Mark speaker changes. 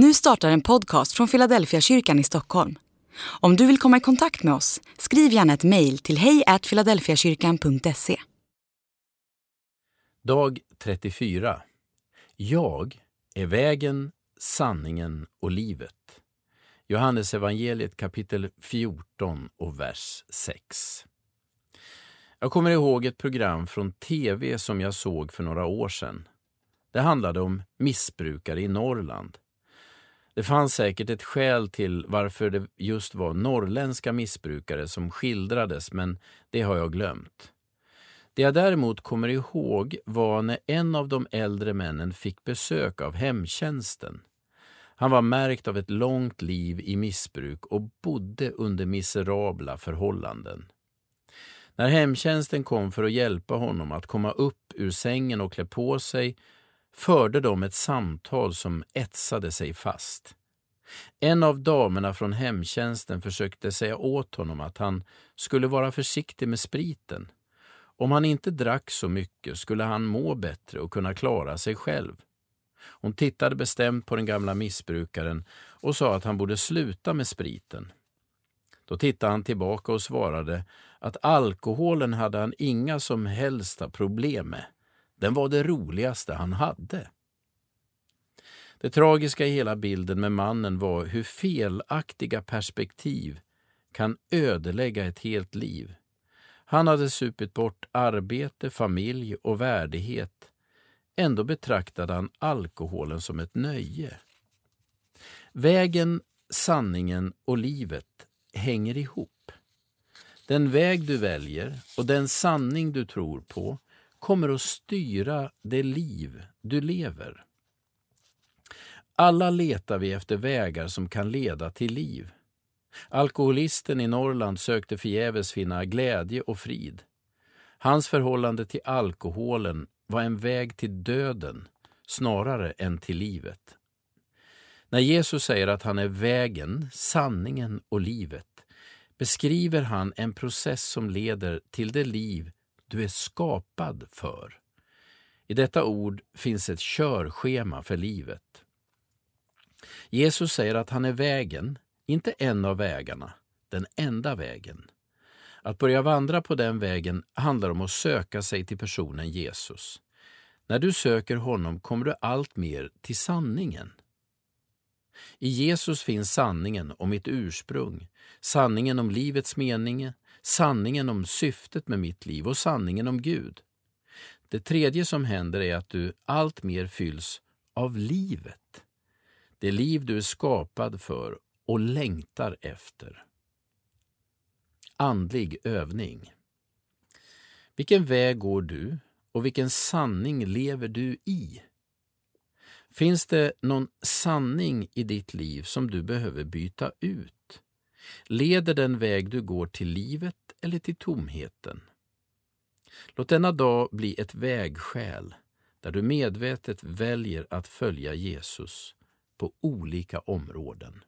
Speaker 1: Nu startar en podcast från Philadelphia kyrkan i Stockholm. Om du vill komma i kontakt med oss, skriv gärna ett mejl till hejfiladelfiakyrkan.se.
Speaker 2: Dag 34. Jag är vägen, sanningen och livet. Johannes evangeliet kapitel 14 och vers 6. Jag kommer ihåg ett program från tv som jag såg för några år sedan. Det handlade om missbrukare i Norrland. Det fanns säkert ett skäl till varför det just var norrländska missbrukare som skildrades, men det har jag glömt. Det jag däremot kommer ihåg var när en av de äldre männen fick besök av hemtjänsten. Han var märkt av ett långt liv i missbruk och bodde under miserabla förhållanden. När hemtjänsten kom för att hjälpa honom att komma upp ur sängen och klä på sig förde de ett samtal som etsade sig fast. En av damerna från hemtjänsten försökte säga åt honom att han skulle vara försiktig med spriten. Om han inte drack så mycket skulle han må bättre och kunna klara sig själv. Hon tittade bestämt på den gamla missbrukaren och sa att han borde sluta med spriten. Då tittade han tillbaka och svarade att alkoholen hade han inga som helst problem med. Den var det roligaste han hade. Det tragiska i hela bilden med mannen var hur felaktiga perspektiv kan ödelägga ett helt liv. Han hade supit bort arbete, familj och värdighet. Ändå betraktade han alkoholen som ett nöje. Vägen, sanningen och livet hänger ihop. Den väg du väljer och den sanning du tror på kommer att styra det liv du lever. Alla letar vi efter vägar som kan leda till liv. Alkoholisten i Norrland sökte förgäves finna glädje och frid. Hans förhållande till alkoholen var en väg till döden snarare än till livet. När Jesus säger att han är vägen, sanningen och livet beskriver han en process som leder till det liv du är skapad för. I detta ord finns ett körschema för livet. Jesus säger att han är vägen, inte en av vägarna, den enda vägen. Att börja vandra på den vägen handlar om att söka sig till personen Jesus. När du söker honom kommer du allt mer till sanningen. I Jesus finns sanningen om mitt ursprung, sanningen om livets mening, sanningen om syftet med mitt liv och sanningen om Gud. Det tredje som händer är att du allt mer fylls av livet. Det liv du är skapad för och längtar efter. Andlig övning. Vilken väg går du och vilken sanning lever du i? Finns det någon sanning i ditt liv som du behöver byta ut? Leder den väg du går till livet eller till tomheten? Låt denna dag bli ett vägskäl där du medvetet väljer att följa Jesus på olika områden.